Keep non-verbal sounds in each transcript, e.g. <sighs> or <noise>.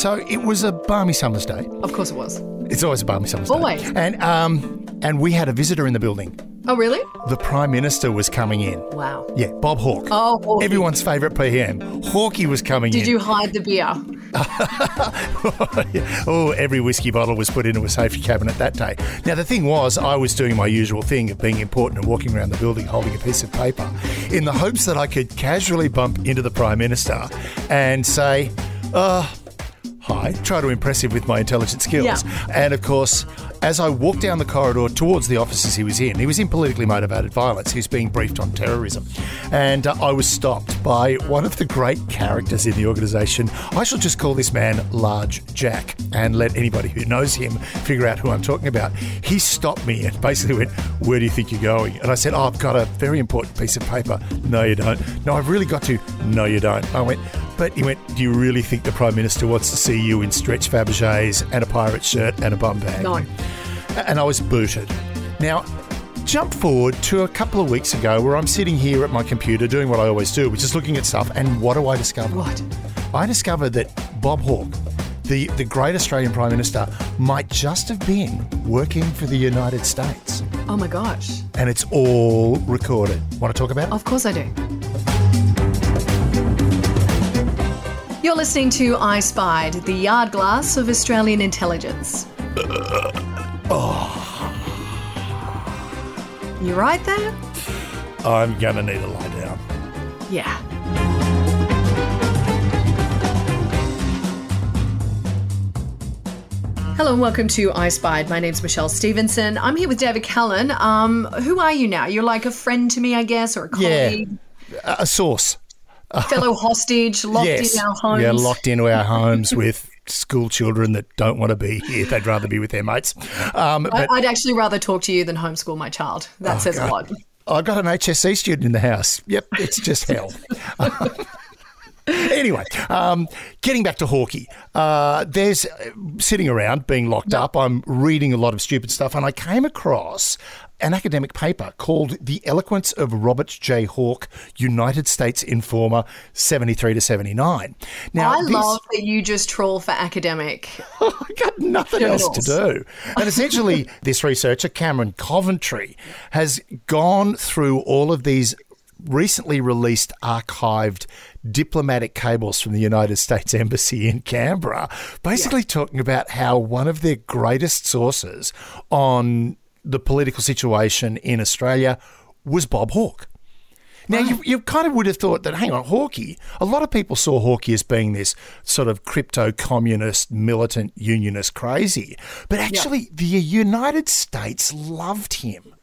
So it was a balmy summer's day. Of course it was. It's always a balmy summer's Always. day. And um, and we had a visitor in the building. Oh, really? The Prime Minister was coming in. Wow. Yeah, Bob Hawke. Oh, Hawke. Everyone's favourite PM. Hawkey was coming in. Did you hide the beer? <laughs> oh, every whiskey bottle was put into a safety cabinet that day. Now, the thing was, I was doing my usual thing of being important and walking around the building holding a piece of paper in the hopes that I could casually bump into the Prime Minister and say, uh, hi, try to impress him with my intelligent skills. Yeah. And of course, as I walked down the corridor towards the offices he was in, he was in politically motivated violence. He was being briefed on terrorism. And uh, I was stopped by one of the great characters in the organisation. I shall just call this man Large Jack and let anybody who knows him figure out who I'm talking about. He stopped me and basically went, Where do you think you're going? And I said, Oh, I've got a very important piece of paper. No, you don't. No, I've really got to. No, you don't. I went, but he went, Do you really think the Prime Minister wants to see you in stretch Fabergés and a pirate shirt and a bum bag? No. And I was booted. Now, jump forward to a couple of weeks ago where I'm sitting here at my computer doing what I always do, which is looking at stuff. And what do I discover? What? I discovered that Bob Hawke, the, the great Australian Prime Minister, might just have been working for the United States. Oh my gosh. And it's all recorded. Want to talk about it? Of course I do. You're listening to I Spied, the yard glass of Australian intelligence. <sighs> You right there? I'm going to need to lie down. Yeah. Hello and welcome to I Spied. My name's Michelle Stevenson. I'm here with David Callan. Um, who are you now? You're like a friend to me, I guess, or a colleague, A a source. Fellow hostage, locked yes. in our homes. Yeah, locked into our homes with school children that don't want to be here. They'd rather be with their mates. Um, but I'd actually rather talk to you than homeschool my child. That says a lot. I've got an HSC student in the house. Yep, it's just hell. <laughs> anyway, um, getting back to Hawkey, uh, there's uh, sitting around being locked up. I'm reading a lot of stupid stuff, and I came across an academic paper called "The Eloquence of Robert J. Hawke, United States Informer, 73 to 79." Now, I this- love that you just troll for academic. <laughs> I got nothing else to do. And essentially, <laughs> this researcher, Cameron Coventry, has gone through all of these recently released archived diplomatic cables from the United States Embassy in Canberra, basically talking about how one of their greatest sources on the political situation in Australia was Bob Hawke. Now, you, you kind of would have thought that, hang on, Hawkey, a lot of people saw Hawkey as being this sort of crypto communist, militant, unionist crazy. But actually, the United States loved him.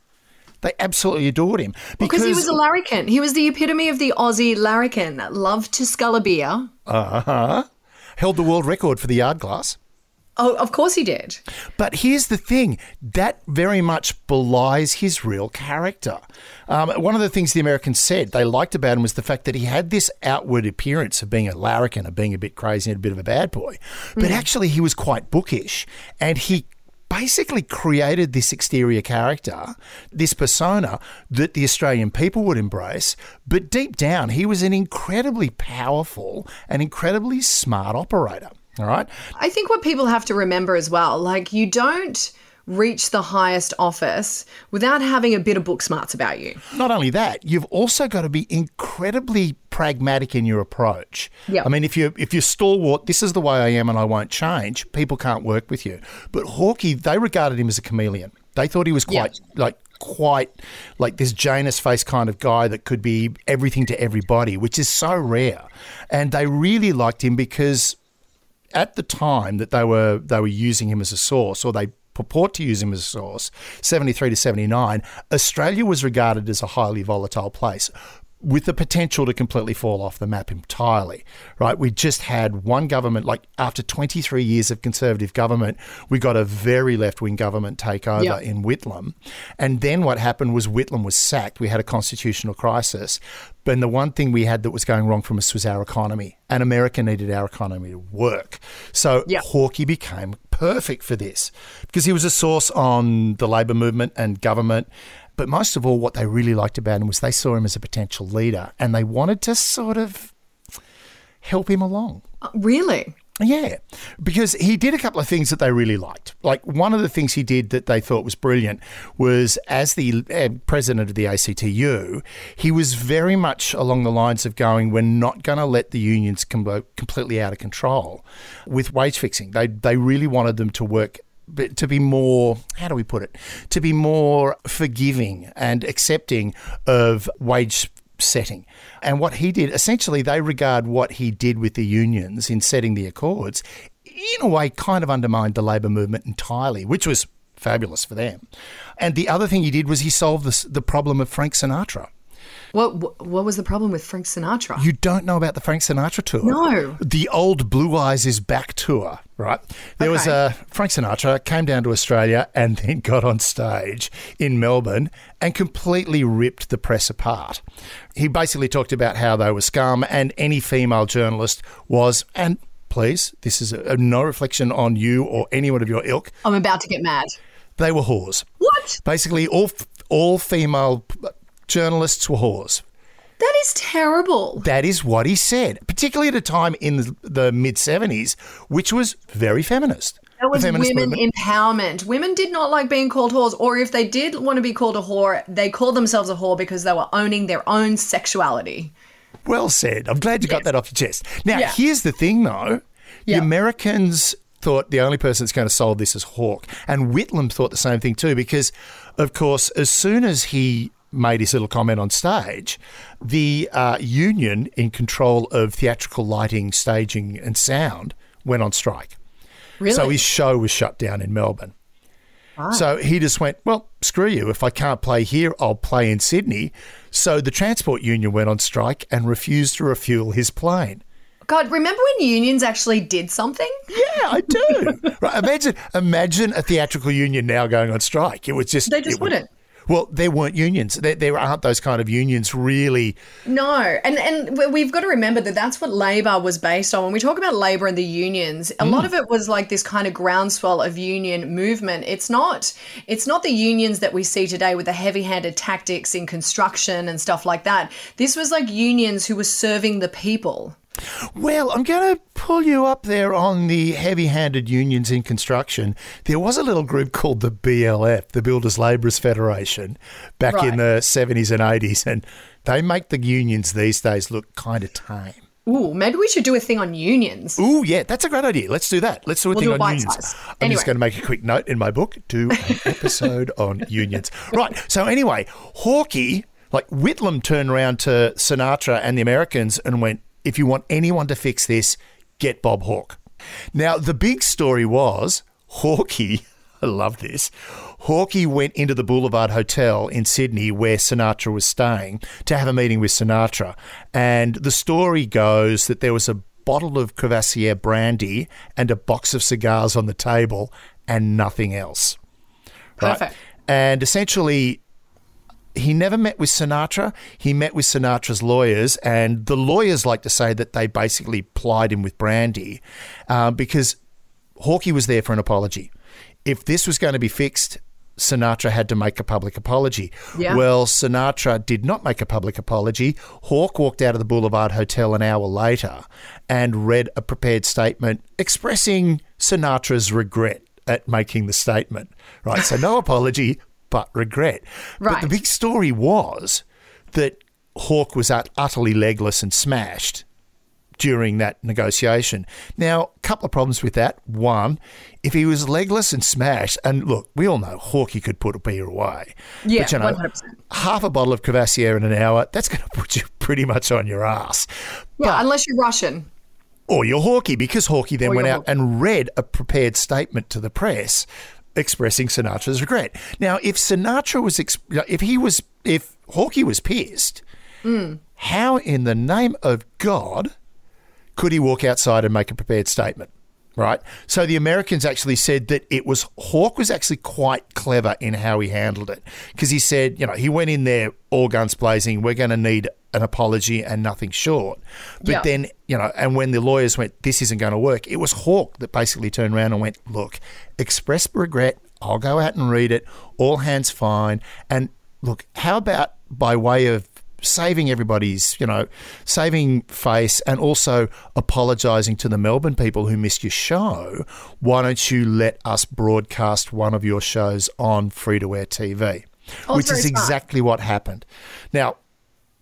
They absolutely adored him. Because he was a larrikin. He was the epitome of the Aussie larrikin. Loved to scull a beer. uh-huh, held the world record for the yard glass. Oh, of course he did. But here's the thing that very much belies his real character. Um, one of the things the Americans said they liked about him was the fact that he had this outward appearance of being a larrikin, of being a bit crazy and a bit of a bad boy. But actually, he was quite bookish and he basically created this exterior character, this persona that the Australian people would embrace. But deep down, he was an incredibly powerful and incredibly smart operator. All right. I think what people have to remember as well, like you don't reach the highest office without having a bit of book smarts about you. Not only that, you've also got to be incredibly pragmatic in your approach. Yeah. I mean, if you if you're stalwart, this is the way I am and I won't change. People can't work with you. But Hawkey, they regarded him as a chameleon. They thought he was quite like quite like this Janus face kind of guy that could be everything to everybody, which is so rare. And they really liked him because at the time that they were they were using him as a source, or they purport to use him as a source, 73 to 79, Australia was regarded as a highly volatile place with the potential to completely fall off the map entirely, right? We just had one government, like after 23 years of conservative government, we got a very left wing government take over in Whitlam. And then what happened was Whitlam was sacked. We had a constitutional crisis. But the one thing we had that was going wrong from us was our economy. And America needed our economy to work. So Yeah. Hawkey became perfect for this because he was a source on the labour movement and government. But most of all, what they really liked about him was they saw him as a potential leader and they wanted to sort of help him along. Uh, Really? Yeah, because he did a couple of things that they really liked. Like one of the things he did that they thought was brilliant was as the uh, president of the ACTU, he was very much along the lines of going, "We're not going to let the unions come completely out of control with wage fixing." They they really wanted them to work to be more how do we put it to be more forgiving and accepting of wage setting. And what he did, essentially, they regard what he did with the unions in setting the accords, in a way, kind of undermined the labour movement entirely, which was fabulous for them. And the other thing he did was he solved the problem of Frank Sinatra. What what was the problem with Frank Sinatra? You don't know about the Frank Sinatra tour? No. The old Blue Eyes is Back tour, right? There okay. was a Frank Sinatra came down to Australia and <laughs> then got on stage in Melbourne and completely ripped the press apart. He basically talked about how they were scum and any female journalist was and please, this is a, a no reflection on you or anyone of your ilk. I'm about to get mad. They were whores. What? Basically, all all female journalists were whores. That is terrible. That is what he said, particularly at a time in the, the mid 70s, which was very feminist. That was women movement. empowerment. Women did not like being called whores, or if they did want to be called a whore, they called themselves a whore because they were owning their own sexuality. Well said. I'm glad you got that off your chest. Now, yeah. here's the thing, though. The Americans thought the only person that's going to solve this is Hawke. And Whitlam thought the same thing too, because, of course, as soon as he made his little comment on stage, the uh, union in control of theatrical lighting, staging, and sound went on strike. Really? So his show was shut down in Melbourne. So he just went, well, screw you. If I can't play here, I'll play in Sydney. So the Transport Union went on strike and refused to refuel his plane. God, remember when unions actually did something? Yeah, I do. <laughs> right, imagine, imagine a theatrical union now going on strike. It was just they just wouldn't. Well, there weren't unions. There, there, aren't those kind of unions really. No, and and we've got to remember that that's what Labor was based on. When we talk about Labor and the unions, a mm. lot of it was like this kind of groundswell of union movement. It's not it's not the unions that we see today with the heavy-handed tactics in construction and stuff like that. This was like unions who were serving the people. Well, I'm going to pull you up there on the heavy handed unions in construction. There was a little group called the BLF, the Builders Labourers Federation, back right. in the 70s and 80s, and they make the unions these days look kind of tame. Ooh, maybe we should do a thing on unions. Ooh, yeah, that's a great idea. Let's do that. Let's do a we'll thing do on unions. Size. I'm anyway. just going to make a quick note in my book. Do an <laughs> episode on unions. Right. So anyway, Hawkey, like Whitlam, turned around to Sinatra and the Americans and went, if you want anyone to fix this, get Bob Hawke. Now, the big story was Hawkey. <laughs> I love this. Hawkey went into the Boulevard Hotel in Sydney where Sinatra was staying to have a meeting with Sinatra. And the story goes that there was a bottle of Courvoisier brandy and a box of cigars on the table and nothing else. Perfect. Right? And essentially, he never met with Sinatra. He met with Sinatra's lawyers, and the lawyers like to say that they basically plied him with brandy uh, because Hawkey was there for an apology. If this was going to be fixed, Sinatra had to make a public apology. Yeah. Well, Sinatra did not make a public apology. Hawke walked out of the Boulevard Hotel an hour later and read a prepared statement expressing Sinatra's regret at making the statement. Right. So no <laughs> apology, but regret. Right. But the big story was that Hawke was utterly legless and smashed during that negotiation. Now, a couple of problems with that. One, if he was legless and smashed, and look, we all know Hawkey could put a beer away. Yeah, but, you know, 100%. half a bottle of Courvoisier in an hour, that's going <laughs> to put you pretty much on your ass. Yeah, but, unless you're Russian. Or you're Hawkey, because Hawkey then went out and read a prepared statement to the press expressing Sinatra's regret. Now, if Sinatra was, if he was, if Hawkey was pissed, mm. how in the name of God could he walk outside and make a prepared statement? Right. So the Americans actually said that it was Hawke was actually quite clever in how he handled it because he said, you know, he went in there all guns blazing. We're going to need an apology and nothing short. But yeah. then, you know, and when the lawyers went, this isn't going to work, it was Hawke that basically turned around and went, look, express regret. I'll go out and read it. All hands fine. And look, how about by way of saving everybody's, you know, saving face and also apologising to the Melbourne people who missed your show. Why don't you let us broadcast one of your shows on free to air TV? Oh, Which is smart. exactly what happened. Now,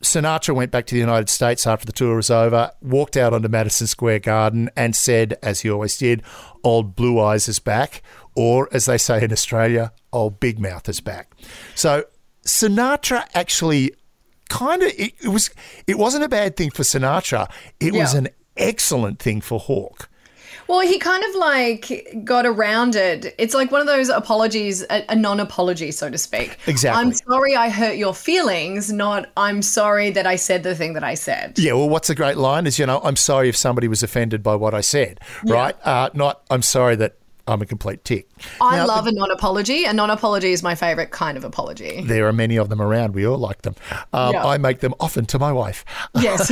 Sinatra went back to the United States after the tour was over, walked out onto Madison Square Garden, and said, as he always did, Old Blue Eyes is back, or as they say in Australia, Old Big Mouth is back. So Sinatra actually kind of it, it was it wasn't a bad thing for Sinatra. It was an excellent thing for Hawke. Well, he kind of like got around it. It's like one of those apologies, a, a non apology, so to speak. Exactly. I'm sorry I hurt your feelings, not I'm sorry that I said the thing that I said. Yeah, well, what's a great line is, you know, I'm sorry if somebody was offended by what I said, right? Uh, not, I'm sorry that I'm a complete tick. I Now, love a non apology. A non apology is my favorite kind of apology. There are many of them around. We all like them. Um, Yeah. I make them often to my wife. Yes.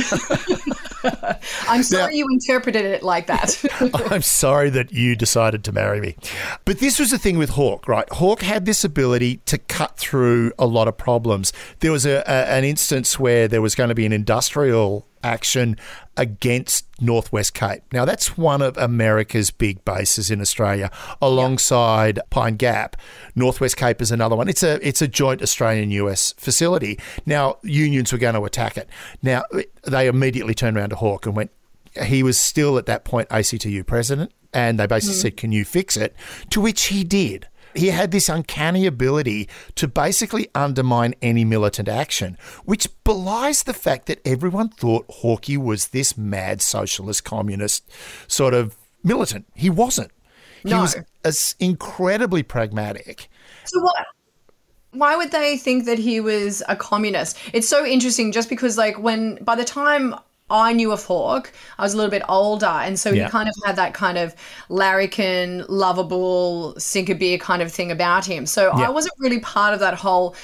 <laughs> I'm sorry you interpreted it like that. <laughs> I'm sorry that you decided to marry me. But this was the thing with Hawke, right? Hawke had this ability to cut through a lot of problems. There was a, a, an instance where there was going to be an industrial action against Northwest Cape. Now, that's one of America's big bases in Australia, alongside Pine Gap. Northwest Cape is another one. It's a it's a joint Australian US facility. Now, unions were going to attack it. Now, they immediately turned around to Hawke and went, he was still at that point ACTU president, and they basically hmm. said, Can you fix it? To which he did. He had this uncanny ability to basically undermine any militant action, which belies the fact that everyone thought Hawkey was this mad socialist communist sort of militant. He wasn't. He No. was as incredibly pragmatic. So what? Why would they think that he was a communist? It's so interesting, just because like when by the time I knew of Hawke, I was a little bit older, and so Yeah. he kind of had that kind of larrikin, lovable, sink a beer kind of thing about him. So Yeah. I wasn't really part of that whole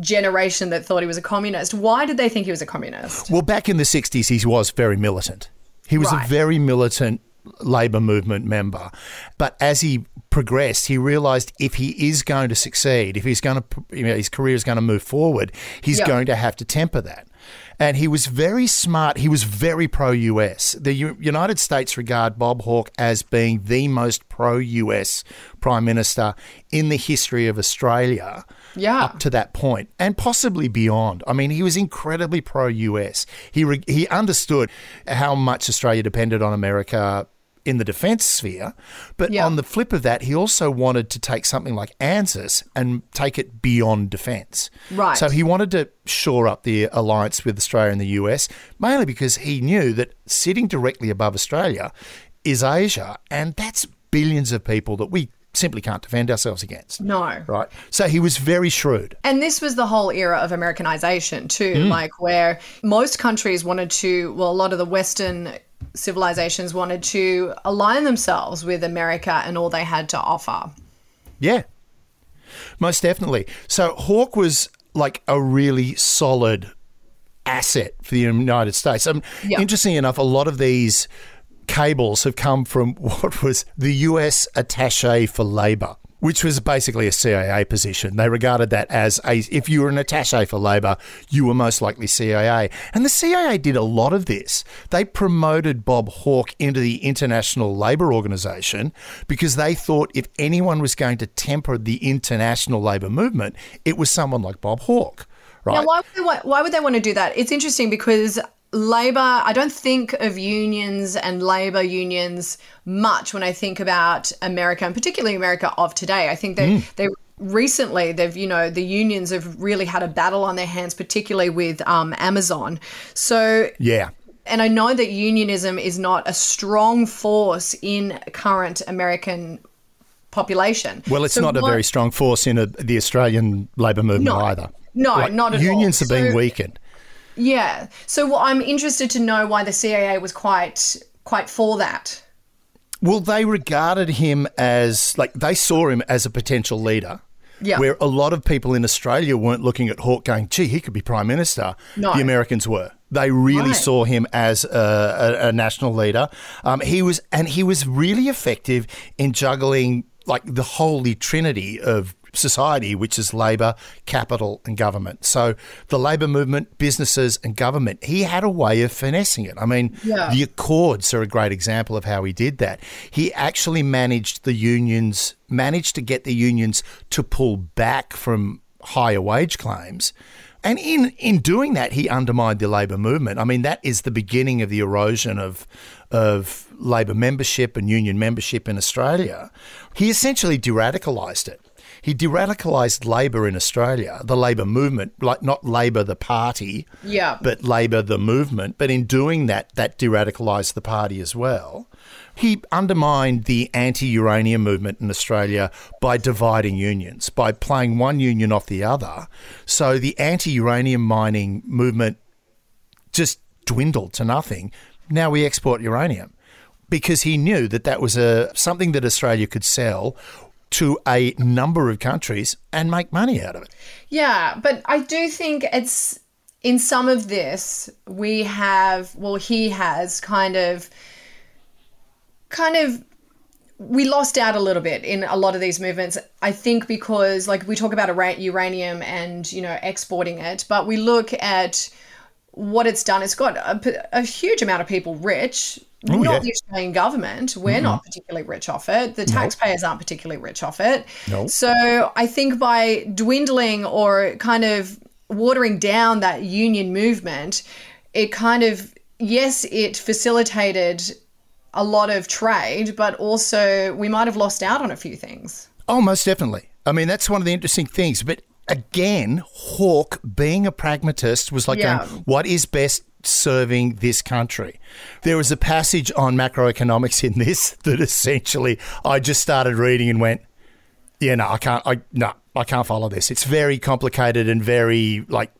generation that thought he was a communist. Why did they think he was a communist? Well, back in the 60s, he was very militant. He was Right. a very militant Labor movement member. But as he progressed, he realized if he is going to succeed, if he's going to, you know, his career is going to move forward, he's Yeah. going to have to temper that. And he was very smart. He was very pro US. The U- United States regard Bob Hawke as being the most pro US prime minister in the history of Australia Yeah. up to that point and possibly beyond. I mean, he was incredibly pro US. He re- he understood how much Australia depended on America in the defense sphere, but Yeah. on the flip of that, he also wanted to take something like ANZUS and take it beyond defense. Right. So he wanted to shore up the alliance with Australia and the US, mainly because he knew that sitting directly above Australia is Asia, and that's billions of people that we simply can't defend ourselves against. No. Right. So he was very shrewd. And this was the whole era of Americanization, too, Mm. like where most countries wanted to, well, a lot of the Western civilizations wanted to align themselves with America and all they had to offer. Yeah. Most definitely. So Hawke was like a really solid asset for the United States. Um, Yeah. Interestingly enough, a lot of these cables have come from <laughs> what was the US attache for labor, which was basically a CIA position. They regarded that as a if you were an attache for labor, you were most likely CIA. And the CIA did a lot of this. They promoted Bob Hawke into the International Labor Organization because they thought if anyone was going to temper the international labor movement, it was someone like Bob Hawke. Right. Now, why would, they, wa- why would they want to do that? It's interesting because labor, I don't think of unions and labor unions much when I think about America, and particularly America of today. I think they, they recently, they've, you know, the unions have really had a battle on their hands, particularly with um, Amazon. So, yeah. and I know that unionism is not a strong force in current American population. Well, it's So not a very strong force in a, the Australian labour movement No. either. No, not at all. Unions are being So- weakened. Yeah. So well, I'm interested to know why the CIA was quite quite for that. Well, they regarded him as like they saw him as a potential leader. Yeah. Where a lot of people in Australia weren't looking at Hawke going, gee, he could be prime minister. No. The Americans were. They really Right. saw him as a, a, a national leader. Um, he was, and he was really effective in juggling like the holy trinity of society, which is labour, capital, and government. So the labour movement, businesses, and government, he had a way of finessing it. I mean, Yeah. the Accords are a great example of how he did that. He actually managed the unions, managed to get the unions to pull back from higher wage claims. And in, in doing that, he undermined the labour movement. I mean, that is the beginning of the erosion of, of labour membership and union membership in Australia. He essentially de radicalised it. He de radicalised Labor in Australia, the Labor movement, like not Labor the party, Yeah. but Labor the movement. But in doing that, that de radicalised the party as well. He undermined the anti uranium movement in Australia by dividing unions, by playing one union off the other. So the anti uranium mining movement just dwindled to nothing. Now we export uranium because he knew that that was a something that Australia could sell to a number of countries and make money out of it. Yeah, but I do think it's in some of this we have well he has kind of kind of we lost out a little bit in a lot of these movements i think because like we talk about uranium and you know exporting it but we look at what it's done It's got a huge amount of people rich Oh, not yeah. the australian government we're mm-hmm. not particularly rich off it the taxpayers aren't particularly rich off it No. so I think by dwindling or kind of watering down that union movement, it kind of, yes, it facilitated a lot of trade, but also we might have lost out on a few things. Oh, most definitely. I mean, that's one of the interesting things. But again, Hawke, being a pragmatist, was like, Yeah. going, what is best serving this country? There was a passage on macroeconomics in this <laughs> that essentially I just started reading and went, yeah, no, I can't. I no, I can't follow this. It's very complicated and very like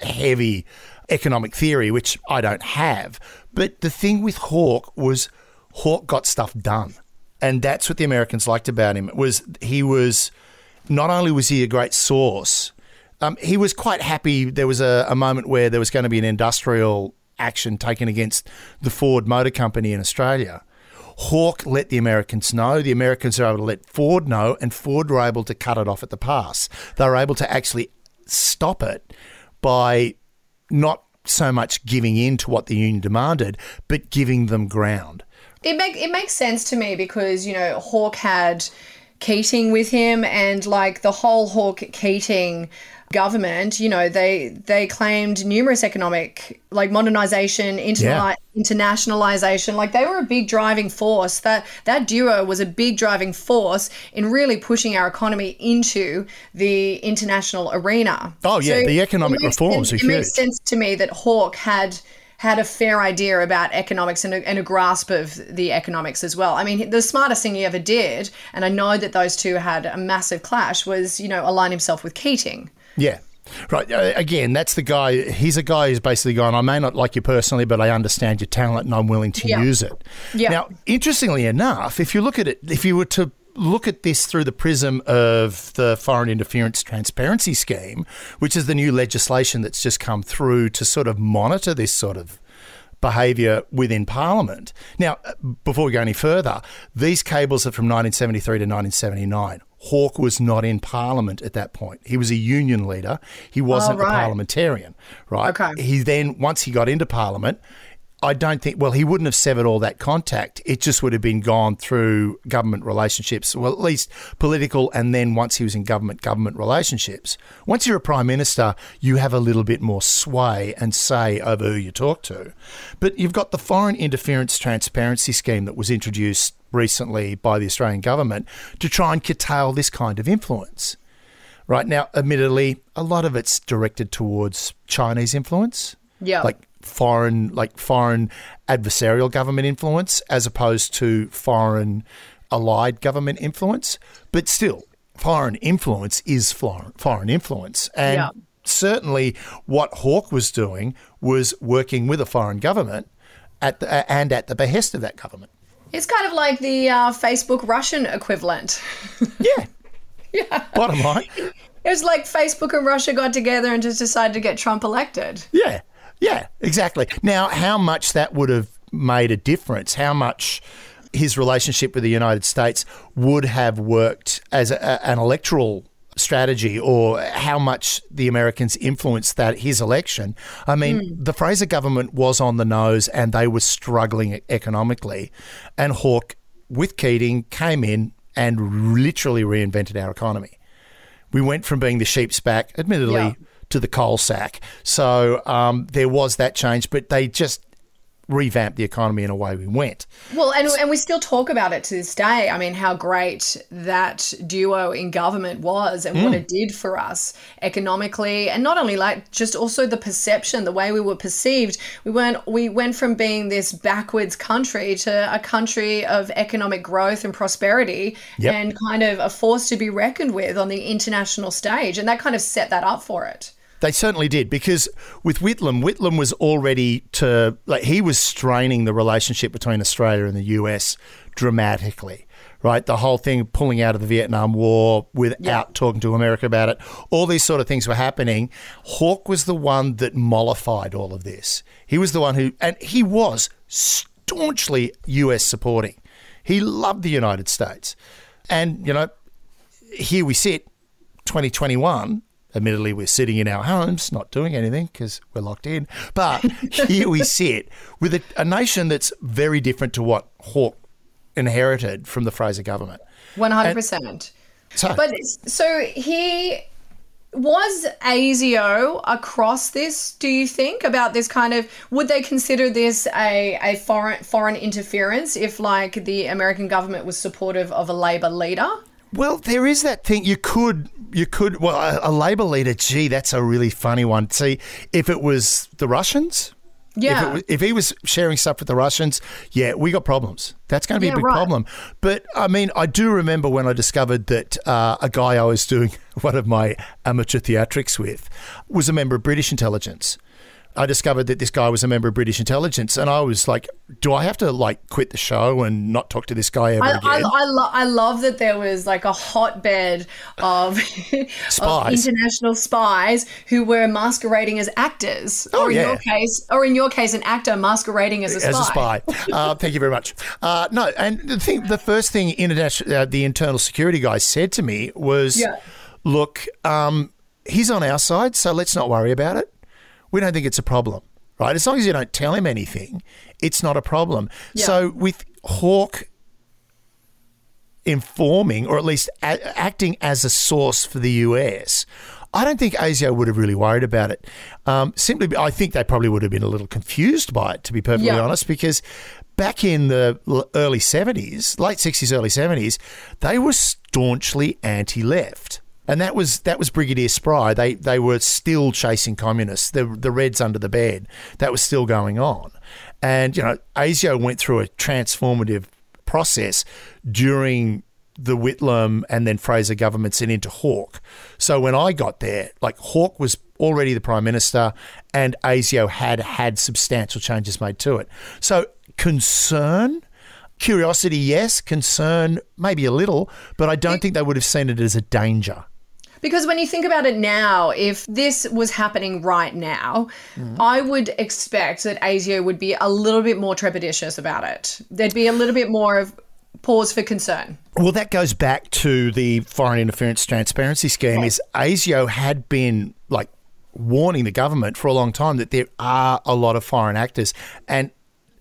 heavy economic theory, which I don't have. But the thing with Hawke was Hawke got stuff done, and that's what the Americans liked about him. Was he was not only was he a great source, um, he was quite happy. There was a, a moment where there was going to be an industrial action taken against the Ford Motor Company in Australia. Hawke let the Americans know. The Americans were able to let Ford know, and Ford were able to cut it off at the pass. They were able to actually stop it by not so much giving in to what the union demanded, but giving them ground. It make it makes sense to me because you know Hawke had Keating with him, and like the whole Hawke Keating government, you know, they they claimed numerous economic like modernization, interna- internationalization. Like they were a big driving force. That that duo was a big driving force in really pushing our economy into the international arena. Oh, yeah, the economic reforms sense- It makes sense to me that Hawke had had a fair idea about economics and a, and a grasp of the economics as well. I mean, the smartest thing he ever did, and I know that those two had a massive clash, was you know align himself with Keating. Yeah. Right. Uh, again, that's the guy. He's a guy who's basically going, I may not like you personally, but I understand your talent and I'm willing to Yeah. use it. Yeah. Now, interestingly enough, if you look at it, if you were to look at this through the prism of the Foreign Interference Transparency Scheme, which is the new legislation that's just come through to sort of monitor this sort of behaviour within Parliament. Now, uh, before we go any further, these cables are from 1973 to 1979. Hawke was not in Parliament at that point. He was a union leader. He wasn't a right. parliamentarian, right? Okay. He then, once he got into Parliament, I don't think, well, he wouldn't have severed all that contact. It just would have been gone through government relationships, well, at least political, and then once he was in government, government relationships. Once you're a prime minister, you have a little bit more sway and say over who you talk to. But you've got the Foreign Interference Transparency Scheme that was introduced recently by the Australian government to try and curtail this kind of influence. Right now, admittedly, a lot of it's directed towards Chinese influence Yeah. like foreign like foreign adversarial government influence as opposed to foreign allied government influence. But still foreign influence is foreign foreign influence. And Yeah. certainly what Hawke was doing was working with a foreign government at the, and at the behest of that government. It's kind of like the uh, Facebook Russian equivalent. <laughs> yeah. Yeah. Bottom line. It was like Facebook and Russia got together and just decided to get Trump elected. Yeah, yeah, exactly. Now, how much that would have made a difference, how much his relationship with the United States would have worked as a, an electoral strategy or how much the Americans influenced that his election. I mean, mm. the Fraser government was on the nose and they were struggling economically, and Hawke with Keating came in and literally reinvented our economy. We went from being the sheep's back, admittedly, yeah. To the coal sack. So um, there was that change, but they just revamped the economy in a way we went. Well, and, and we still talk about it to this day. I mean, how great that duo in government was and mm. what it did for us economically. And not only like just also the perception, the way we were perceived. We weren't we went from being this backwards country to a country of economic growth and prosperity yep. and kind of a force to be reckoned with on the international stage. And that kind of set that up for it. They certainly did because with Whitlam, Whitlam was already to like he was straining the relationship between Australia and the US dramatically. Right, the whole thing pulling out of the Vietnam War without yeah. talking to America about it, all these sort of things were happening. Hawke was the one that mollified all of this. He was the one who, and he was staunchly US supporting. He loved the United States. And, you know, here we sit, 2021, Admittedly, we're sitting in our homes, not doing anything because we're locked in. But <laughs> here we sit with a, a, nation that's very different to what Hawke inherited from the Fraser government. One hundred percent. But so he was ASIO across this, do you think, about this kind of would they consider this a, a foreign foreign interference if like the American government was supportive of a Labor leader? Well, there is that thing. You could, you could. Well, a, a Labor leader. Gee, that's a really funny one. See, if it was the Russians, yeah. If, if, he was sharing stuff with the Russians, yeah, we got problems. That's going to be yeah, a big right. problem. But I mean, I do remember when I discovered that uh, a guy I was doing <laughs> one of my amateur theatrics with was a member of British intelligence. I discovered that this guy was a member of British intelligence, and I was like, "Do I have to like quit the show and not talk to this guy ever I, again?" I, I, lo- I love that there was like a hotbed of, <laughs> of international spies who were masquerading as actors, oh, or in yeah. your case, or in your case, an actor masquerading as a spy. As a spy. <laughs> uh, thank you very much. Uh, no, and the thing, the first thing international, uh, the internal security guy said to me was, yeah. "Look, um, he's on our side, so let's not worry about it." We don't think it's a problem, right? As long as you don't tell him anything, it's not a problem. Yeah. So with Hawke informing or at least a- acting as a source for the US, I don't think ASIO would have really worried about it. Um, simply, I think they probably would have been a little confused by it, to be perfectly yeah. honest, because back in the early 70s, late 60s, early 70s, they were staunchly anti left and that was that was Brigadier Spry. They they were still chasing communists. The the Reds under the bed. That was still going on, and you know ASIO went through a transformative process during the Whitlam and then Fraser governments and into Hawke. So when I got there, like Hawke was already the prime minister, and ASIO had had substantial changes made to it. So concern. Curiosity, yes. Concern, maybe a little, but I don't think they would have seen it as a danger. Because when you think about it now, if this was happening right now, mm. I would expect that ASIO would be a little bit more trepidatious about it. There'd be a little bit more of pause for concern. Well, that goes back to the foreign interference transparency scheme. Is ASIO had been like warning the government for a long time that there are a lot of foreign actors, and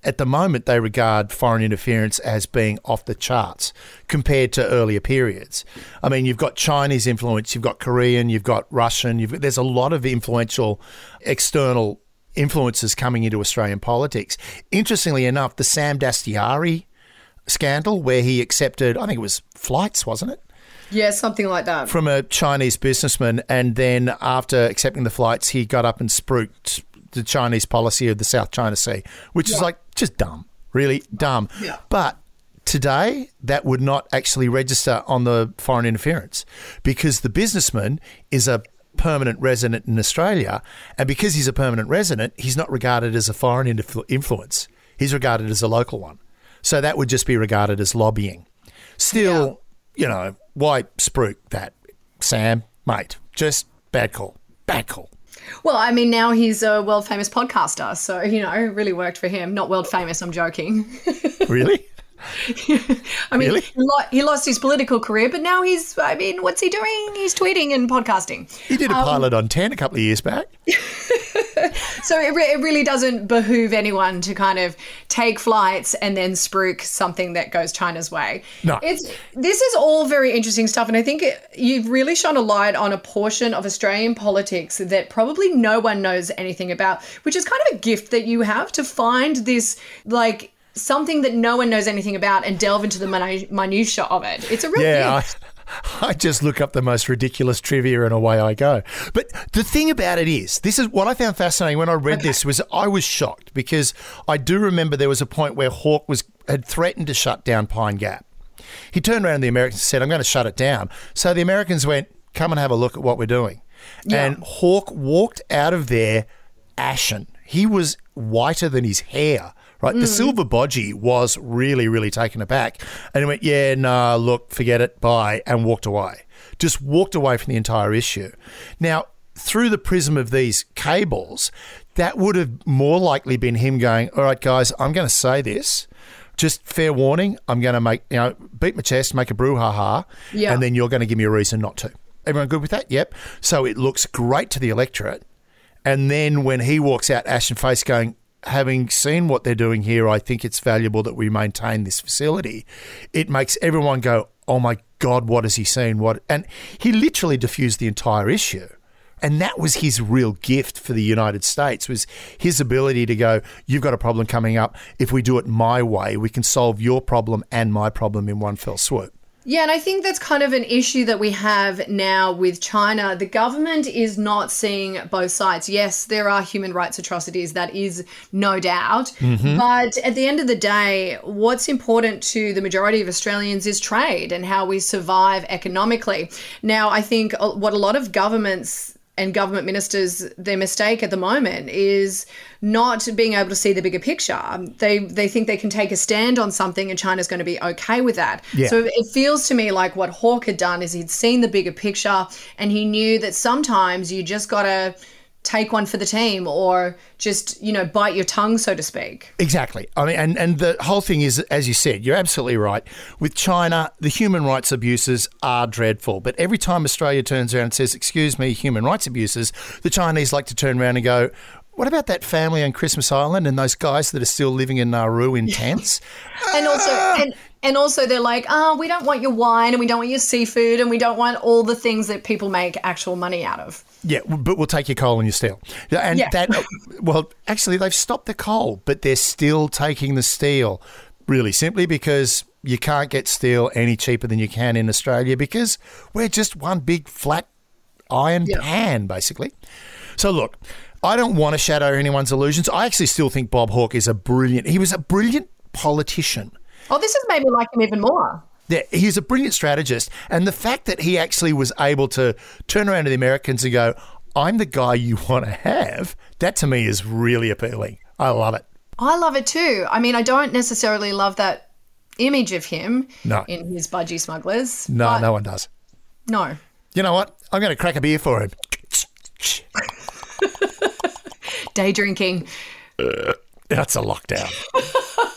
at the moment, they regard foreign interference as being off the charts compared to earlier periods. I mean, you've got Chinese influence, you've got Korean, you've got Russian, you've, there's a lot of influential external influences coming into Australian politics. Interestingly enough, the Sam Dastyari scandal, where he accepted, I think it was flights, wasn't it? Yeah, something like that. From a Chinese businessman. And then after accepting the flights, he got up and spruiked the Chinese policy of the South China Sea, which yeah. is like just dumb, really dumb. Yeah. But today, that would not actually register on the foreign interference because the businessman is a permanent resident in Australia, and because he's a permanent resident, he's not regarded as a foreign influence. He's regarded as a local one. So that would just be regarded as lobbying. Still, yeah. you know, why spruik that, Sam? Mate, just bad call. Bad call. Well, I mean, now he's a world famous podcaster, so you know, really worked for him. Not world famous, I'm joking. <laughs> really? <laughs> I mean, Really? he lo- he lost his political career, but now he's, I mean, what's he doing? He's tweeting and podcasting. He did a Um, pilot on 10 a couple of years back. <laughs> So it, re- it really doesn't behoove anyone to kind of take flights and then spruik something that goes China's way. No. It's this is all very interesting stuff, and I think it, you've really shone a light on a portion of Australian politics that probably no one knows anything about, which is kind of a gift that you have to find this like something that no one knows anything about and delve into the minu- minutia of it. It's a real Yeah, gift. I, <laughs> I just look up the most ridiculous trivia and away I go. But the thing about it is, this is what I found fascinating when I read this was I was shocked because I do remember there was a point where Hawke was had threatened to shut down Pine Gap. He turned around to the Americans and said, "I'm going to shut it down." So the Americans went, "Come and have a look at what we're doing." And Hawke walked out of there ashen. He was whiter than his hair. Right, the mm. silver bodgie was really, really taken aback, and he went, "Yeah, nah, look, forget it, bye," and walked away. Just walked away from the entire issue. Now, through the prism of these cables, that would have more likely been him going, "All right, guys, I'm going to say this. Just fair warning, I'm going to make you know beat my chest, make a brouhaha, Yeah. and then you're going to give me a reason not to." Everyone good with that? Yep. So it looks great to the electorate. And then when he walks out ashen face going, having seen what they're doing here, I think it's valuable that we maintain this facility. It makes everyone go, oh my God, what has he seen? What? And he literally diffused the entire issue. And that was his real gift for the United States was his ability to go, you've got a problem coming up. If we do it my way, we can solve your problem and my problem in one fell swoop. Yeah, and I think that's kind of an issue that we have now with China. The government is not seeing both sides. Yes, there are human rights atrocities, that is no doubt. Mm-hmm. But at the end of the day, what's important to the majority of Australians is trade and how we survive economically. Now, I think what a lot of governments and government ministers their mistake at the moment is not being able to see the bigger picture they they think they can take a stand on something and china's going to be okay with that Yeah. so it feels to me like what hawke had done is he'd seen the bigger picture and he knew that sometimes you just got to take one for the team or just you know bite your tongue so to speak Exactly. I mean, and, and the whole thing is, as you said, you're absolutely right. With China, the human rights abuses are dreadful. But every time Australia turns around and says, excuse me, human rights abuses, the Chinese like to turn around and go, what about that family on Christmas Island and those guys that are still living in Nauru in <laughs> tents? and also and ah, and also they're like oh we don't want your wine and we don't want your seafood and we don't want all the things that people make actual money out of Yeah, but we'll take your coal and your steel. Yeah, And Yeah. that, <laughs> well, actually, they've stopped the coal, but they're still taking the steel, really simply because you can't get steel any cheaper than you can in Australia because we're just one big flat iron Yeah. pan, basically. So, look, I don't want to shatter anyone's illusions. I actually still think Bob Hawke is a brilliant, he was a brilliant politician. Oh this has made me like him even more Yeah, he's a brilliant strategist. And the fact that he actually was able to turn around to the Americans and go, I'm the guy you want to have, that to me is really appealing. I love it. I love it too. I mean, I don't necessarily love that image of him No. in his budgie smugglers. No, no one does. no. You know what? I'm going to crack a beer for him. <laughs> Day drinking. <laughs> That's a lockdown. <laughs>